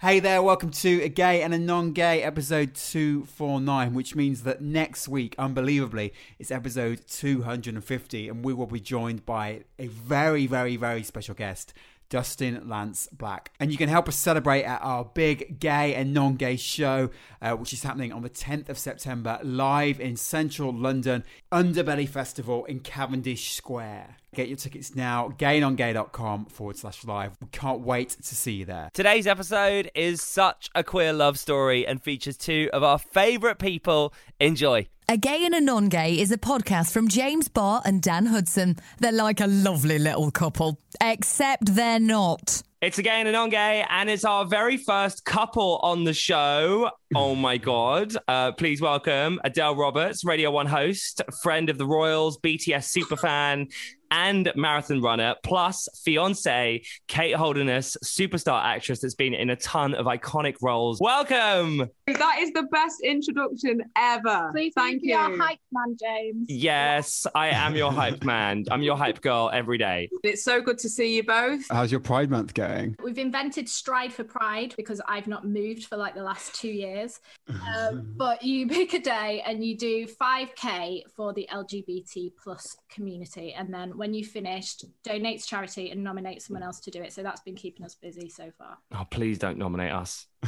Hey there, welcome to a gay and a non gay episode 249, which means that next week, unbelievably, it's episode 250, and we will be joined by a very, very, very special guest. Dustin Lance Black. And you can help us celebrate at our big gay and non gay show, uh, which is happening on the 10th of September, live in central London, Underbelly Festival in Cavendish Square. Get your tickets now, gaynongay.com forward slash live. We can't wait to see you there. Today's episode is such a queer love story and features two of our favourite people. Enjoy. A Gay and a Non Gay is a podcast from James Barr and Dan Hudson. They're like a lovely little couple, except they're not. It's a gay and a non-gay, and it's our very first couple on the show. Oh my god! Uh, please welcome Adele Roberts, Radio One host, friend of the Royals, BTS superfan, and marathon runner, plus fiance Kate Holderness, superstar actress that's been in a ton of iconic roles. Welcome. That is the best introduction ever. Please Thank be you. our hype man, James. Yes, I am your hype man. I'm your hype girl every day. It's so good to see you both. How's your Pride Month going? We've invented Stride for Pride because I've not moved for like the last two years. Um, but you pick a day and you do 5k for the LGBT plus community, and then when you finished, donate to charity and nominate someone else to do it. So that's been keeping us busy so far. Oh, please don't nominate us.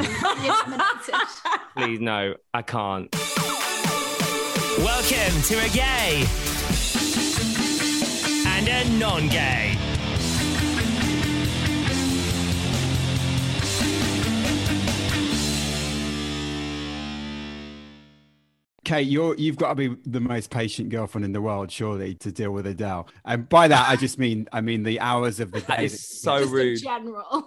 Please, no, I can't. Welcome to a gay and a non gay. Kate, you're you've got to be the most patient girlfriend in the world, surely, to deal with Adele. And by that, I just mean I mean the hours of the day. is so Just in rude. general.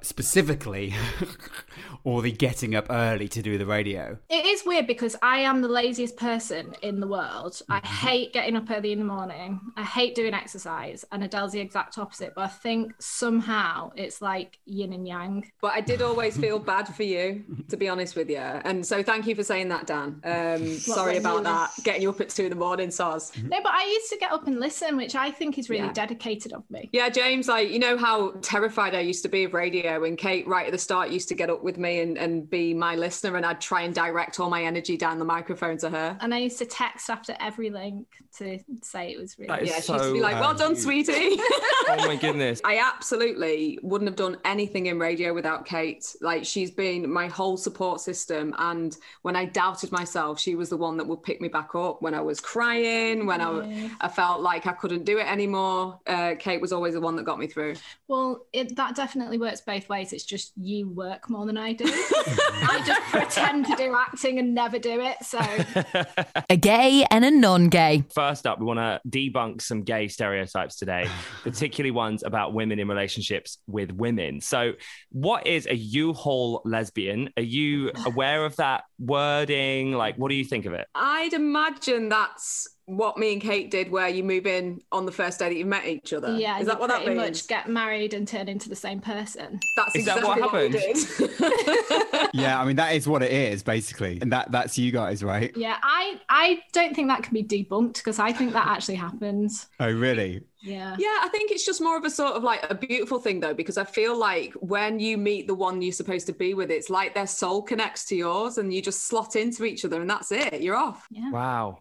Specifically, or the getting up early to do the radio. It is weird because I am the laziest person in the world. I hate getting up early in the morning. I hate doing exercise, and Adele's the exact opposite. But I think somehow it's like yin and yang. But I did always feel bad for you, to be honest with you. And so thank you for saying that, Dan. Um, sorry about you- that. Getting you up at two in the morning, Soz. No, but I used to get up and listen, which I think is really Yeah. dedicated of me. Yeah, James, like, you know how terrified I used to be of radio and Kate right at the start used to get up with me and, and be my listener and I'd try and direct all my energy down the microphone to her. And I used to text after every link to say it was really. That is Yeah, she used to be so, like, well done, sweetie. Oh my goodness. I absolutely wouldn't have done anything in radio without Kate. Like she's been my whole support system. And when I doubted myself, she was the one that would pick me back up when I was crying, when I, I felt like I couldn't do it anymore. Uh, Kate was always the one that got me through. Well, it, that definitely works both ways. It's just you work more than I do. I just pretend to do acting and never do it. So A gay and a non gay. First up, we want to debunk some gay stereotypes today, particularly ones about women in relationships with women. So, what is a U-Haul lesbian? Are you aware of that wording? Like, what do you think of it? I'd imagine that's what me and Kate did, where you move in on the first day that you met each other. yeah, is you that what that means? much get married and turn into the same person. That's Is that exactly what what, we happened? did. yeah, I mean that is what it is basically, and that that's you guys, right? Yeah, I I don't think that can be debunked because I think that actually happens. Oh, really? Yeah. Yeah, I think it's just more of a sort of like a beautiful thing though, because I feel like when you meet the one you're supposed to be with, it's like their soul connects to yours and you just slot into each other and that's it. You're off. Yeah. Wow.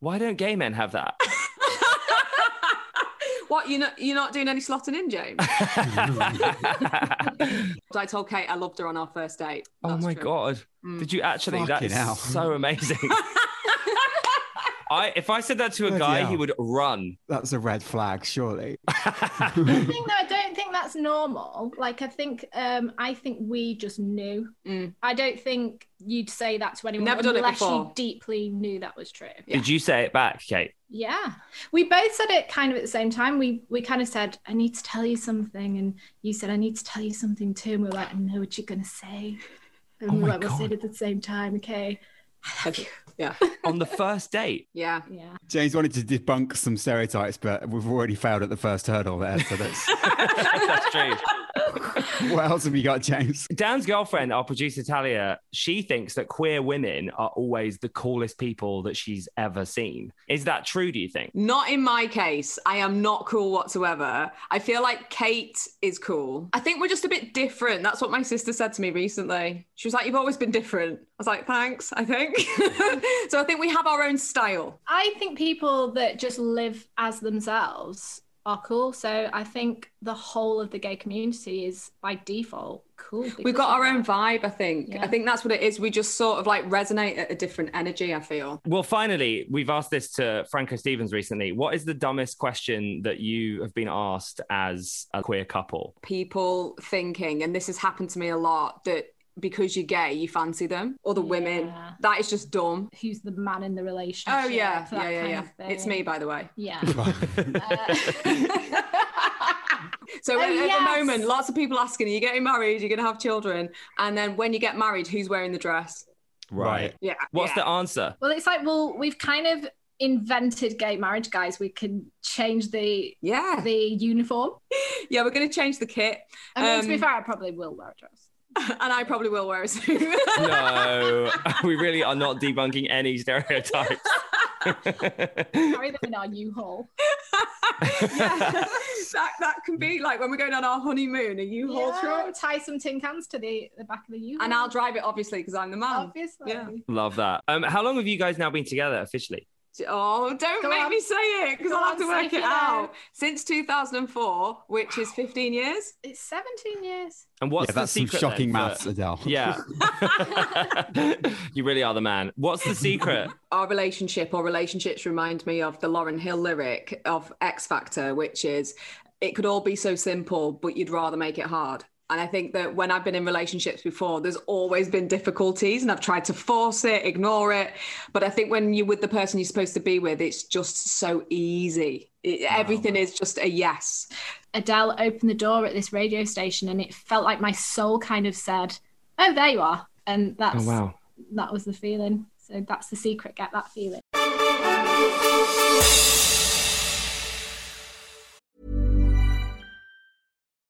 Why don't gay men have that? What you not you're not doing any slotting in, James? I told Kate I loved her on our first date. oh my true. god! Mm. Did you actually? Fucking That's hell. so amazing. I if I said that to a Bloody guy, hell. he would run. That's a red flag, surely. I think though, I don't think that's normal. Like I think um I think we just knew. Mm. I don't think you'd say that to anyone Never done it unless you before. deeply knew that was true. Yeah. Did you say it back, Kate? Yeah. We both said it kind of at the same time. We we kind of said, I need to tell you something. And you said, I need to tell you something too. And we were like, I know what you're gonna say. And Oh we were my like, we'll say it at the same time, okay. I love you. Yeah. On the first date? Yeah. Yeah. James wanted to debunk some stereotypes, but we've already failed at the first hurdle there. So that's That's. What else have you got, James? Dan's girlfriend, our producer Talia, she thinks that queer women are always the coolest people that she's ever seen. Is that true, do you think? Not in my case. I am not cool whatsoever. I feel like Kate is cool. I think we're just a bit different. That's what my sister said to me recently. She was like, You've always been different. I was like, Thanks, I think. so I think we have our own style. I think people that just live as themselves are cool. So I think the whole of the gay community is by default cool. We've got our own vibe, I think. Yeah. I think that's what it is. We just sort of like resonate at a different energy, I feel. Well, finally, we've asked this to Franco Stevens recently. What is the dumbest question that you have been asked as a queer couple? People thinking, and this has happened to me a lot, that because you're gay, you fancy them, other women. Yeah. That is just dumb. Who's the man in the relationship? Oh, yeah. that Yeah, yeah, yeah. It's me, by the way. Yeah. So Oh, at, at yes. the moment, lots of people asking, are you getting married? You're going to have children? And then when you get married, who's wearing the dress? Right. Yeah. What's yeah. the answer? well, it's like, well, we've kind of invented gay marriage, guys. We can change the Yeah. the uniform. Yeah, we're going to change the kit. I mean, to be Um, fair, I probably will wear a dress. and I probably will wear a suit. No, we really are not debunking any stereotypes. Carry them in our U-Haul. yeah. that, that can be like when we're going on our honeymoon, a U-Haul Yeah, truck. tie some tin cans to the, the back of the U-Haul. And I'll drive it, obviously, because I'm the man. Obviously. Yeah. Love that. Um, how long have you guys now been together officially? Oh, don't Go make on. me say it because I'll have on, to work it you know. out. Since 2004, which is 15 years. It's 17 years. And what's yeah, that's the some shocking then for- maths, Adele. Yeah. you really are the man. What's the secret? Our relationship or relationships remind me of the Lauryn Hill lyric of Ex-Factor, which is, it could all be so simple, but you'd rather make it hard. And I think that when I've been in relationships before, there's always been difficulties and I've tried to force it, ignore it. But I think when you're with the person you're supposed to be with, it's just so easy. It, everything is just a yes. Adele opened the door at this radio station and it felt like my soul kind of said, Oh, there you are. And that's Oh, wow. that was the feeling. So that's the secret, get that feeling.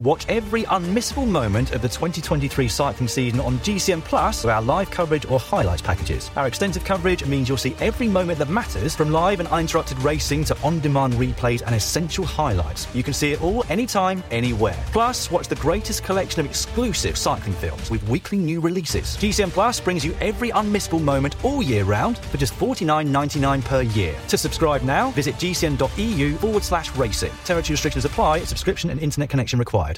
Watch every unmissable moment of the 2023 cycling season on GCN Plus with our live coverage or highlights packages. Our extensive coverage means you'll see every moment that matters from live and uninterrupted racing to on demand replays and essential highlights. You can see it all anytime, anywhere. Plus, watch the greatest collection of exclusive cycling films with weekly new releases. GCN Plus brings you every unmissable moment all year round for just $49.99 per year. To subscribe now, visit gcn.eu forward slash racing. Territory restrictions apply, subscription and internet connection required.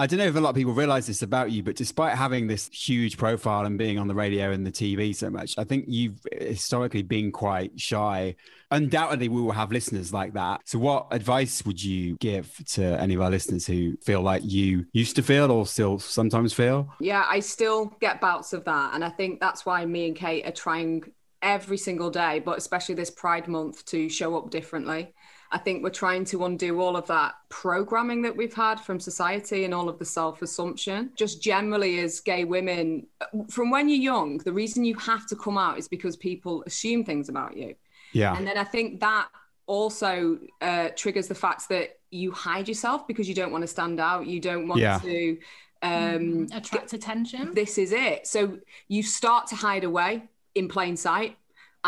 I don't know if a lot of people realize this about you, but despite having this huge profile and being on the radio and the TV so much, I think you've historically been quite shy. Undoubtedly, we will have listeners like that. So, what advice would you give to any of our listeners who feel like you used to feel or still sometimes feel? Yeah, I still get bouts of that. And I think that's why me and Kate are trying every single day, but especially this Pride Month, to show up differently. I think we're trying to undo all of that programming that we've had from society and all of the self assumption. Just generally, as gay women, from when you're young, the reason you have to come out is because people assume things about you. Yeah. And then I think that also uh, triggers the fact that you hide yourself because you don't want to stand out. You don't want Yeah. to. Um, Attract attention. this is it. So you start to hide away in plain sight.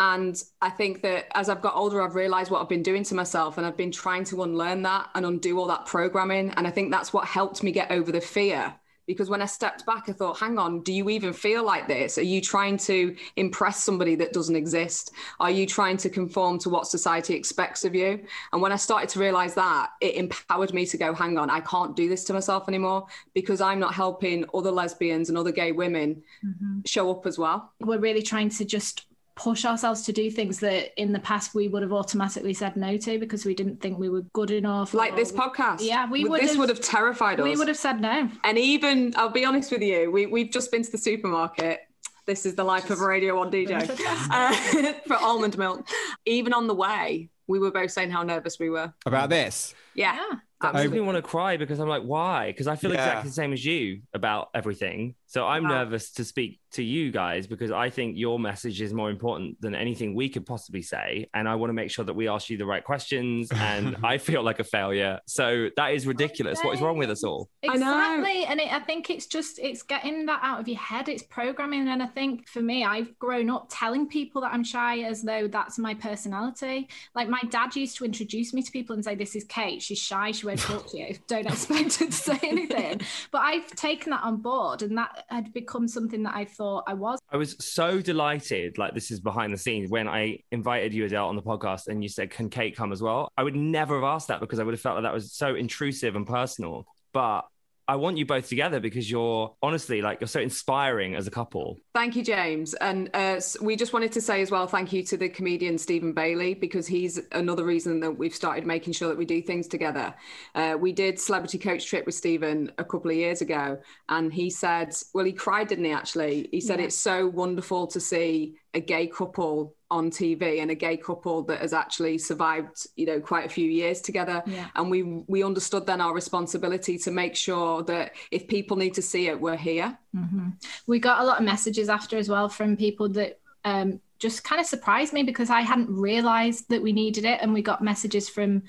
And I think that as I've got older, I've realized what I've been doing to myself, and I've been trying to unlearn that and undo all that programming. And I think that's what helped me get over the fear. Because when I stepped back, I thought, hang on, do you even feel like this? Are you trying to impress somebody that doesn't exist? Are you trying to conform to what society expects of you? And when I started to realize that, it empowered me to go, hang on, I can't do this to myself anymore because I'm not helping other lesbians and other gay women mm-hmm. show up as well. We're really trying to just push ourselves to do things that in the past we would have automatically said no to because we didn't think we were good enough. Like or this we- podcast. Yeah, we Would- would This have- would have terrified us. We would have said no. And even, I'll be honest with you, we, we've just been to the supermarket. This is the life of a Radio 1 DJ uh, for almond milk. Even on the way, we were both saying how nervous we were. About this. Yeah. That makes absolutely. me want to cry because I'm like, why? Because I feel Yeah. exactly the same as you about everything. So I'm Wow. nervous to speak to you guys because I think your message is more important than anything we could possibly say. And I want to make sure that we ask you the right questions. And I feel like a failure. So that is ridiculous. What is wrong with us all? I know. Exactly. And it, I think it's just, it's getting that out of your head. It's programming. And I think for me, I've grown up telling people that I'm shy as though that's my personality. Like my dad used to introduce me to people and say, This is Kate. She's shy. She won't talk to you. Don't expect her to say anything. But I've taken that on board and that had become something that I thought I was. I was so delighted, like this is behind the scenes, when I invited you, Adele, on the podcast and you said, Can Kate come as well? I would never have asked that because I would have felt like that was so intrusive and personal. But I want you both together because you're honestly like you're so inspiring as a couple. Thank you, James. And uh, we just wanted to say as well, thank you to the comedian Stephen Bailey because he's another reason that we've started making sure that we do things together. Uh, we did celebrity coach trip with Stephen a couple of years ago, and he said, well, he cried, didn't he? Actually, he said Yeah. it's so wonderful to see a gay couple on TV and a gay couple that has actually survived, you know, quite a few years together. Yeah. And we we understood then our responsibility to make sure that if people need to see it, we're here. Mhm. We got a lot of messages after as well from people that um, just kind of surprised me because I hadn't realized that we needed it. And we got messages from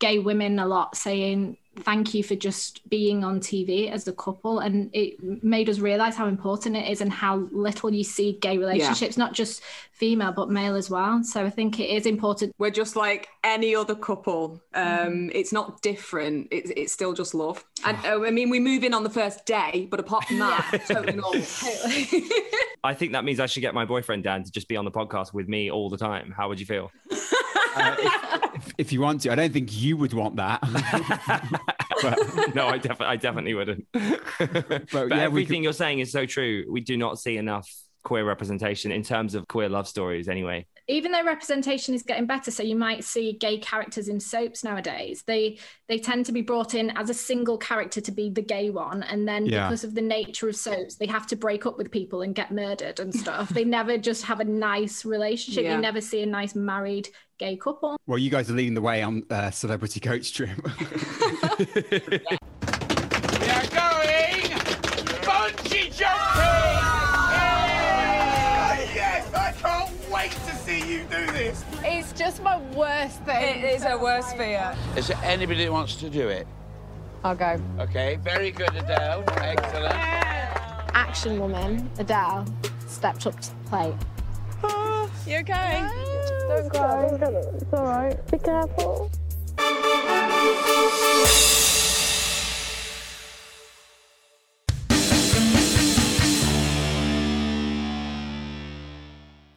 gay women a lot saying, Thank you for just being on TV as a couple. And it made us realize how important it is and how little you see gay relationships, not just female, but male as well. So I think it is important. we're just like any other couple. Um, It's not different. It's, it's still just love. And uh, I mean, we move in on the first day, but apart from that, totally normal. I think that means I should get my boyfriend Dan to just be on the podcast with me all the time. How would you feel? Uh, if, if you want to, I don't think you would want that. but, no, I definitely, I definitely wouldn't. but yeah, everything could- you're saying is so true. We do not see enough queer representation in terms of queer love stories, anyway. Even though representation is getting better so you might see gay characters in soaps nowadays they they tend to be brought in as a single character to be the gay one and then Yeah. because of the nature of soaps they have to break up with people and get murdered and stuff they never just have a nice relationship Yeah. you never see a nice married gay couple well, you guys are leading the way on uh, celebrity coach trip. We just my worst thing. It is a worst fear. Is there anybody that wants to do it? I'll go. Okay, very good, Adele. Excellent. Action woman, Adele, stepped up to the plate. You okay? Don't cry. It's all right. Be careful.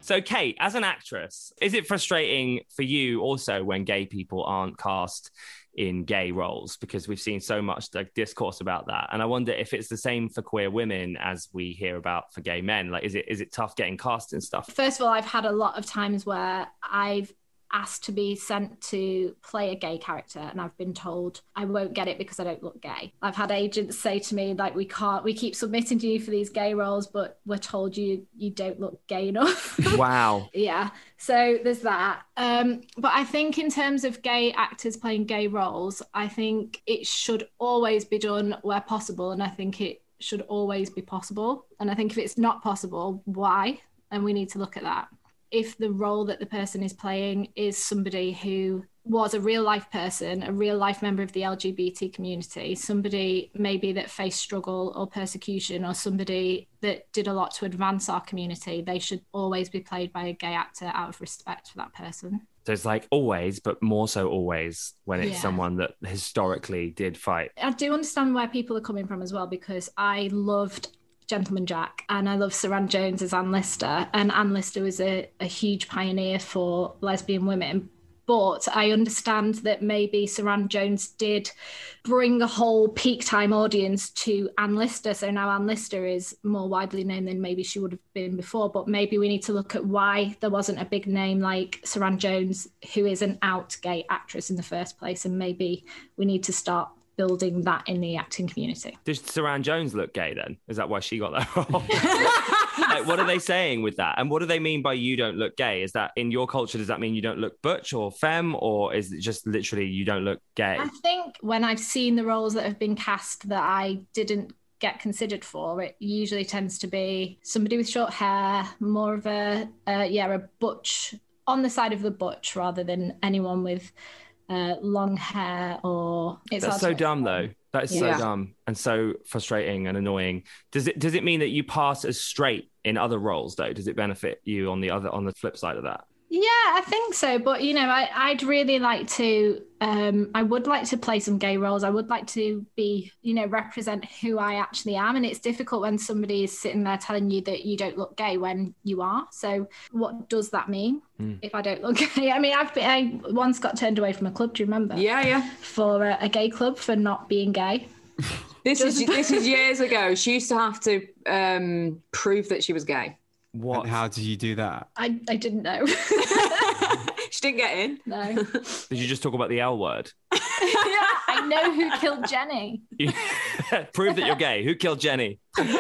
So, Kate, as an actress, is it frustrating for you also when gay people aren't cast in gay roles? Because we've seen so much like discourse about that, and I wonder if it's the same for queer women as we hear about for gay men. Like, is it is it tough getting cast and stuff? first of all i've had a lot of times where i've asked to be sent to play a gay character and I've been told I won't get it because I don't look gay. I've had agents say to me like we can't we keep submitting to you for these gay roles but we're told you you don't look gay enough. Wow. yeah. So there's that. Um but I think in terms of gay actors playing gay roles, I think it should always be done where possible and I think it should always be possible. And I think if it's not possible, why? And we need to look at that if the role that the person is playing is somebody who was a real life person, a real life member of the LGBT community, somebody maybe that faced struggle or persecution, or somebody that did a lot to advance our community, they should always be played by a gay actor out of respect for that person. So it's like always, but more so always when it's Yeah. someone that historically did fight. I do understand where people are coming from as well because I loved Gentleman Jack and I love Suranne Jones as Anne Lister. And Anne Lister was a, a huge pioneer for lesbian women. But I understand that maybe Suranne Jones did bring a whole peak time audience to Anne Lister. So now Anne Lister is more widely known than maybe she would have been before. But maybe we need to look at why there wasn't a big name like Suranne Jones, who is an out gay actress in the first place. And maybe we need to start building that in the acting community. Does Suranne Jones look gay then? Is that why she got that role? like, what are they saying with that? And what do they mean by you don't look gay? Is that in your culture, does that mean you don't look butch or femme, or is it just literally you don't look gay? I think when I've seen the roles that have been cast that I didn't get considered for, it usually tends to be somebody with short hair, more of a uh, yeah a butch on the side of the butch rather than anyone with uh, long hair or it's That's so dumb though. That is Yeah. so dumb and so frustrating and annoying. Does it does it mean that you pass as straight in other roles though? Does it benefit you on the other on the flip side of that? Yeah, I think so. But you know, I, I'd really like to. Um, I would like to play some gay roles. I would like to be, you know, represent who I actually am. And it's difficult when somebody is sitting there telling you that you don't look gay when you are. So, what does that mean Mm. if I don't look gay? I mean, I've been, I once got turned away from a club. Do you remember? Yeah, yeah. For a, a gay club for not being gay. This is this is years ago. She used to have to um, prove that she was gay. What? And how did you do that? I, I didn't know. She didn't get in. no. Did you just talk about the L word? yeah, I know who killed Jenny. Prove that you're gay. Who killed Jenny? Nobody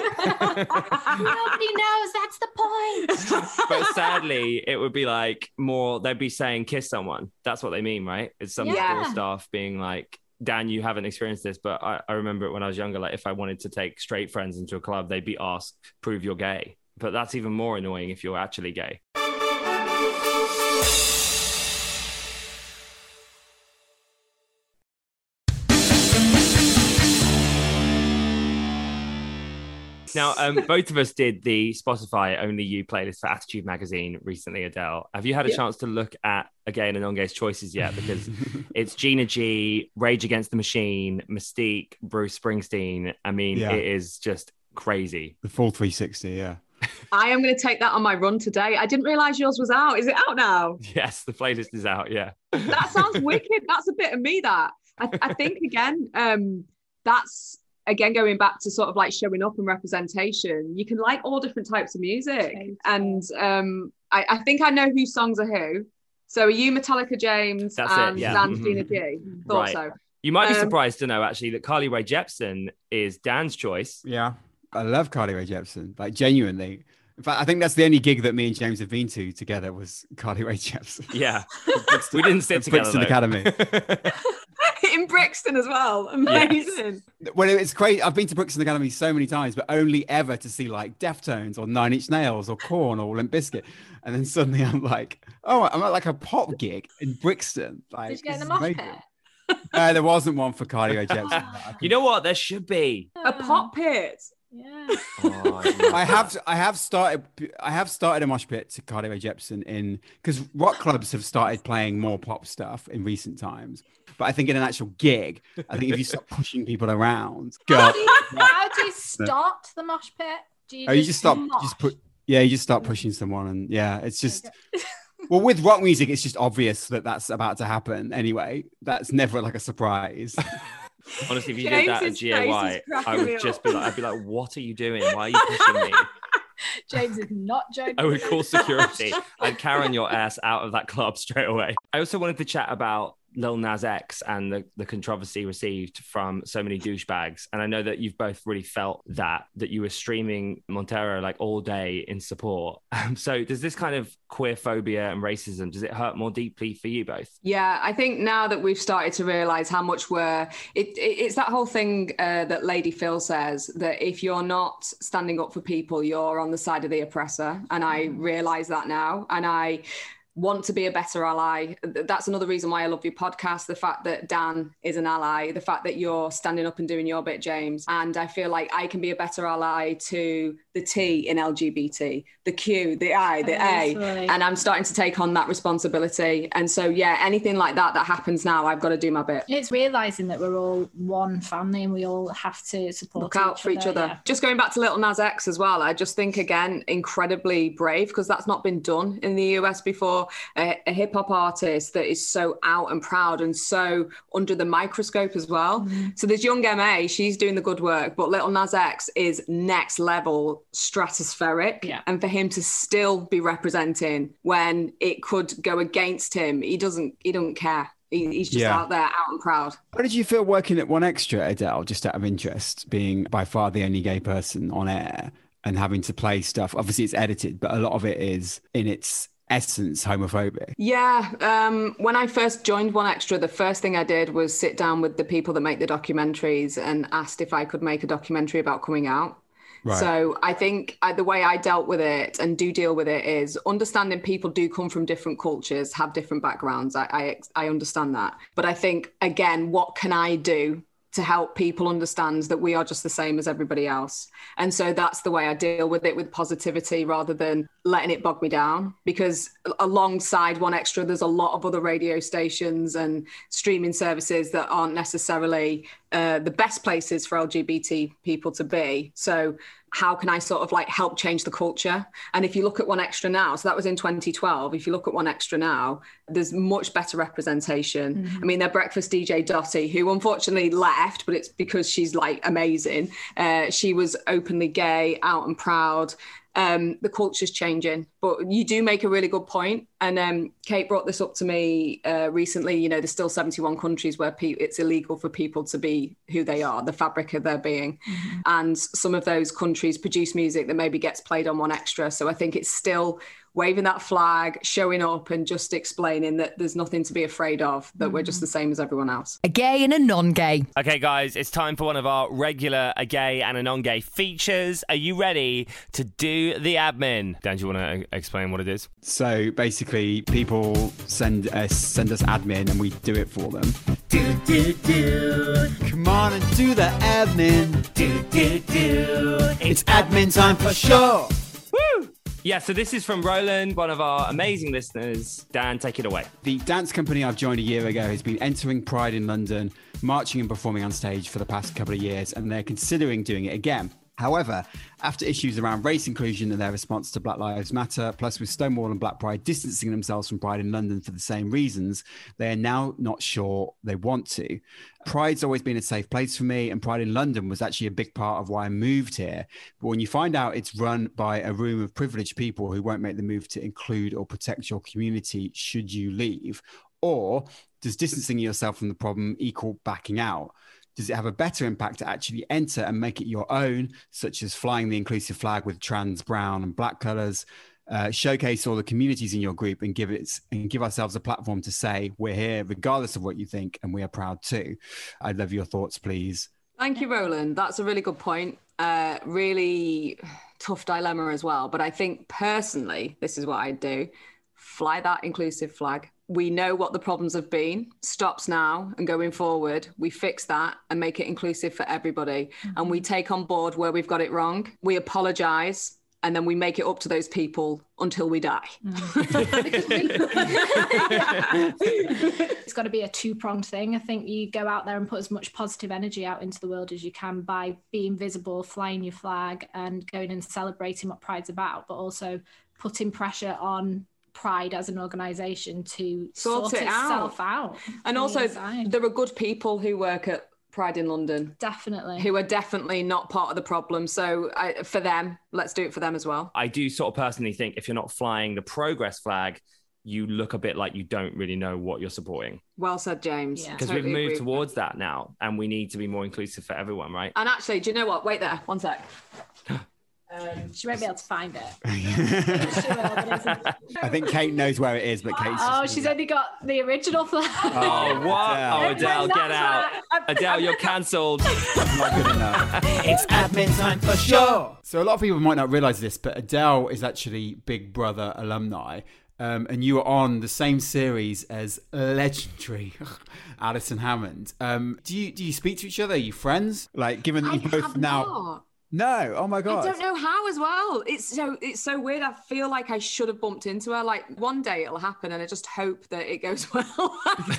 knows. That's the point. But sadly, it would be like more. They'd be saying kiss someone. That's what they mean, right? It's some Yeah. school staff being like. Dan, you haven't experienced this, but I, I remember it when I was younger. Like, if I wanted to take straight friends into a club, they'd be asked, "Prove you're gay." But that's even more annoying if you're actually gay. Now, um, both of us did the Spotify Only You playlist for Attitude Magazine recently, Adele. Have you had a Yeah. chance to look at, again, and non-gay's choices yet? Because it's Gina G, Rage Against the Machine, Mystique, Bruce Springsteen. I mean, Yeah. it is just crazy. The full 360, yeah. I am going to take that on my run today. I didn't realize yours was out. Is it out now? Yes, the playlist is out. Yeah. That sounds wicked. That's a bit of me. That I, I think again. Um, that's again going back to sort of like showing up and representation. You can like all different types of music, and um, I, I think I know whose songs are who. So are you Metallica James That's it, and yeah. Dan's Mhm. Gina G? Thought Right. so. You might be Um, surprised to know, actually, that Carly Rae Jepsen is Dan's choice. Yeah. I love Carly Rae Jepsen, like genuinely. In fact, I think that's the only gig that me and James have been to together was Carly Rae Jepsen. Yeah. we didn't sit At together. Brixton though. Academy. In Brixton as well. Amazing. Well, it's crazy. I've been to Brixton Academy so many times, but only ever to see like Deftones or Nine Inch Nails or Korn or Limp Bizkit. And then suddenly I'm like, oh, I'm at like a pop gig in Brixton. Like, Did you get in this the is mosh pit? Uh, there wasn't one for Carly Rae Jepsen. You know what? There should be. A pop pit. Yeah. Oh, I have I have started I have started a mosh pit to Carly Rae Jepsen in because rock clubs have started playing more pop stuff in recent times. But I think in an actual gig, I think if you start pushing people around, How do, you, how do you start the mosh pit? Do you Oh, you just start mosh? just put yeah, you just start pushing someone and yeah, it's just well with rock music, it's just obvious that that's about to happen anyway. That's never like a surprise. Honestly, if you did that at GAY, I would just be like, I'd be like, what are you doing? Why are you pushing me? James is not joking. I would call security. I'd Karen your ass out of that club straight away. I also wanted to chat about Lil Nas X and the, the controversy received from so many douchebags. And I know that you've both really felt that, that you were streaming Montero like all day in support. Um, so does this kind of queer phobia and racism, does it hurt more deeply for you both? Yeah, I think now that we've started to realize how much we're, it, it, it's that whole thing uh, that Lady Phyll says that if you're not standing up for people, you're on the side of the oppressor. And I realize that now. And I, want to be a better ally. That's another reason why I love your podcast. The fact that Dan is an ally, the fact that you're standing up and doing your bit, James. And I feel like I can be a better ally to the T in LGBT, the Q, the I, the A. And I'm starting to take on that responsibility. And so, yeah, anything like that that happens now, I've got to do my bit. It's realizing that we're all one family and we all have to support Look out for each other. yeah. Just going back to Little Nas X as well, I just think again incredibly brave because that's not been done in the US before. A, a hip hop artist that is so out and proud and so under the microscope as well. Mm-hmm. So there's young MA, she's doing the good work, but Little Nas X is next level stratospheric. Yeah. And for him to still be representing when it could go against him, he doesn't. He doesn't care. He, he's just Yeah. out there, out and proud. How did you feel working at 1Xtra, Adele, just out of interest, being by far the only gay person on air and having to play stuff? Obviously, it's edited, but a lot of it is in its essence homophobic. Yeah, um, when I first joined 1Xtra, the first thing I did was sit down with the people that make the documentaries and asked if I could make a documentary about coming out. Right. So I think uh, the way I dealt with it and do deal with it is understanding people do come from different cultures, have different backgrounds. I, I I understand that, but I think again, what can I do to help people understand that we are just the same as everybody else. And so that's the way I deal with it with positivity rather than letting it bog me down. Because alongside 1Xtra, there's a lot of other radio stations and streaming services that aren't necessarily uh, the best places for LGBT people to be. So how can I sort of like help change the culture? And if you look at 1Xtra now, so that was in 2012. If you look at 1Xtra now, there's much better representation. Mm-hmm. I mean, their breakfast DJ Dotty, who unfortunately left, but it's because she's like amazing. Uh, she was openly gay, out and proud. Um, the culture's changing, but you do make a really good point. And um, Kate brought this up to me uh, recently. You know, there's still 71 countries where pe- it's illegal for people to be who they are, the fabric of their being. And some of those countries produce music that maybe gets played on 1Xtra. So I think it's still waving that flag, showing up, and just explaining that there's nothing to be afraid of, that we're just mm. the same as everyone else. A gay and a non gay. Okay, guys, it's time for one of our regular a gay and a non gay features. Are you ready to do the admin? Dan, do you want to explain what it is? So basically, people send us send us admin, and we do it for them. Do, do, do. Come on and do the admin. Do, do, do. It's admin time for sure. Yeah, so this is from Roland, one of our amazing listeners. Dan, take it away. The dance company I've joined a year ago has been entering Pride in London, marching and performing on stage for the past couple of years, and they're considering doing it again. However, after issues around race inclusion and their response to Black Lives Matter, plus with Stonewall and Black Pride distancing themselves from Pride in London for the same reasons, they are now not sure they want to. Pride's always been a safe place for me, and Pride in London was actually a big part of why I moved here. But when you find out it's run by a room of privileged people who won't make the move to include or protect your community should you leave, or does distancing yourself from the problem equal backing out? Does it have a better impact to actually enter and make it your own, such as flying the inclusive flag with trans, brown, and black colors? Uh, showcase all the communities in your group and give it and give ourselves a platform to say we're here regardless of what you think and we are proud too. I'd love your thoughts, please. Thank you, Roland. That's a really good point. Uh, really tough dilemma as well. But I think personally, this is what I'd do fly that inclusive flag. We know what the problems have been, stops now and going forward. We fix that and make it inclusive for everybody. And we mm-hmm. take on board where we've got it wrong. We apologize and then we make it up to those people until we die. Mm. it's got to be a two pronged thing. I think you go out there and put as much positive energy out into the world as you can by being visible, flying your flag, and going and celebrating what Pride's about, but also putting pressure on Pride as an organisation to Sort sort, it itself out. And also, inside. there are good people who work at Pride in London. Definitely. Who are definitely not part of the problem. So I, for them, let's do it for them as well. I do sort of personally think if you're not flying the progress flag, you look a bit like you don't really know what you're supporting. Well said, James. Because Totally we've moved towards that now and we need to be more inclusive for everyone, right? And actually, do you know what? Wait there, one sec. Um, she won't be able to find it. I think Kate knows where it is, but Kate's Oh, she's only got the original flag. Oh, what? Oh, Adele, get out. Adele, you're cancelled. not good enough. It's admin time for sure. So a lot of people might not realize this, but Adele is actually Big Brother alumni. Um, and you are on the same series as legendary Alison Hammond. Um, do you do you speak to each other? Are you friends? Like, given that I you both now. not. No, oh my god. I don't know how as well. It's so it's so weird. I feel like I should have bumped into her. Like one day it'll happen, and I just hope that it goes well.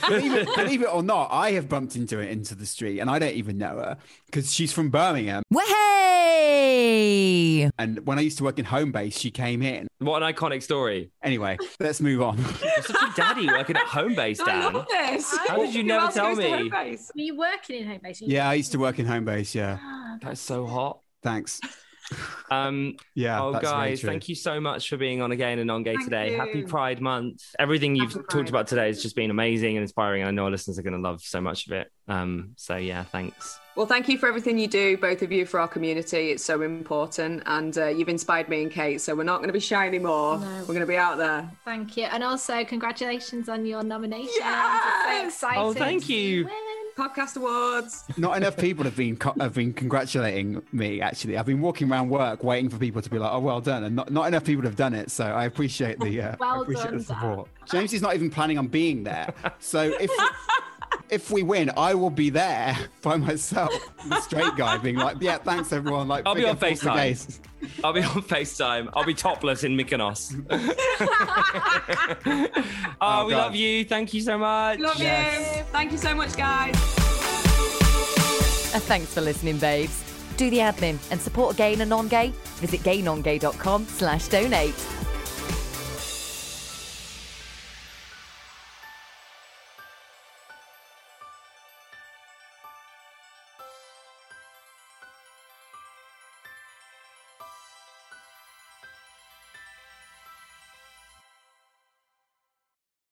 believe, it, believe it or not, I have bumped into her into the street, and I don't even know her because she's from Birmingham. Way! And when I used to work in Homebase, she came in. What an iconic story. Anyway, let's move on. You're such a daddy working at Homebase, Dan. I love this. How did you Who never tell me? Were you working in Homebase? yeah, I used to work in Homebase. Yeah, ah, That's so hot. Thanks. Um, Yeah, oh, guys, thank you so much for being on again and on Gay Thank today. Happy. Pride Month. Everything you've Happy talked Pride. about today has just been amazing and inspiring. And I know our listeners are going to love so much of it. Um, so yeah, thanks. Well, thank you for everything you do, both of you, for our community. It's so important. And uh, you've inspired me and Kate. So we're not going to be shy anymore. No. We're going to be out there. Thank you. And also, congratulations on your nomination. Yes! It's so exciting. Oh, thank you. Win. Podcast awards. Not enough people have been co- have been congratulating me. Actually, I've been walking around work waiting for people to be like, "Oh, well done," and not, not enough people have done it. So I appreciate the uh, Well appreciate done, the support. James is not even planning on being there. So if if we win, I will be there by myself, the straight guy, being like, "Yeah, thanks everyone." Like, I'll be on FaceTime. I'll be on FaceTime. I'll be topless in Mykonos. oh, Oh, we God. love you. Thank you so much. Love you. Thank you so much, guys. Uh, thanks for listening, babes. Do the admin and support gay and non-gay. Visit gaynongay.com slash donate.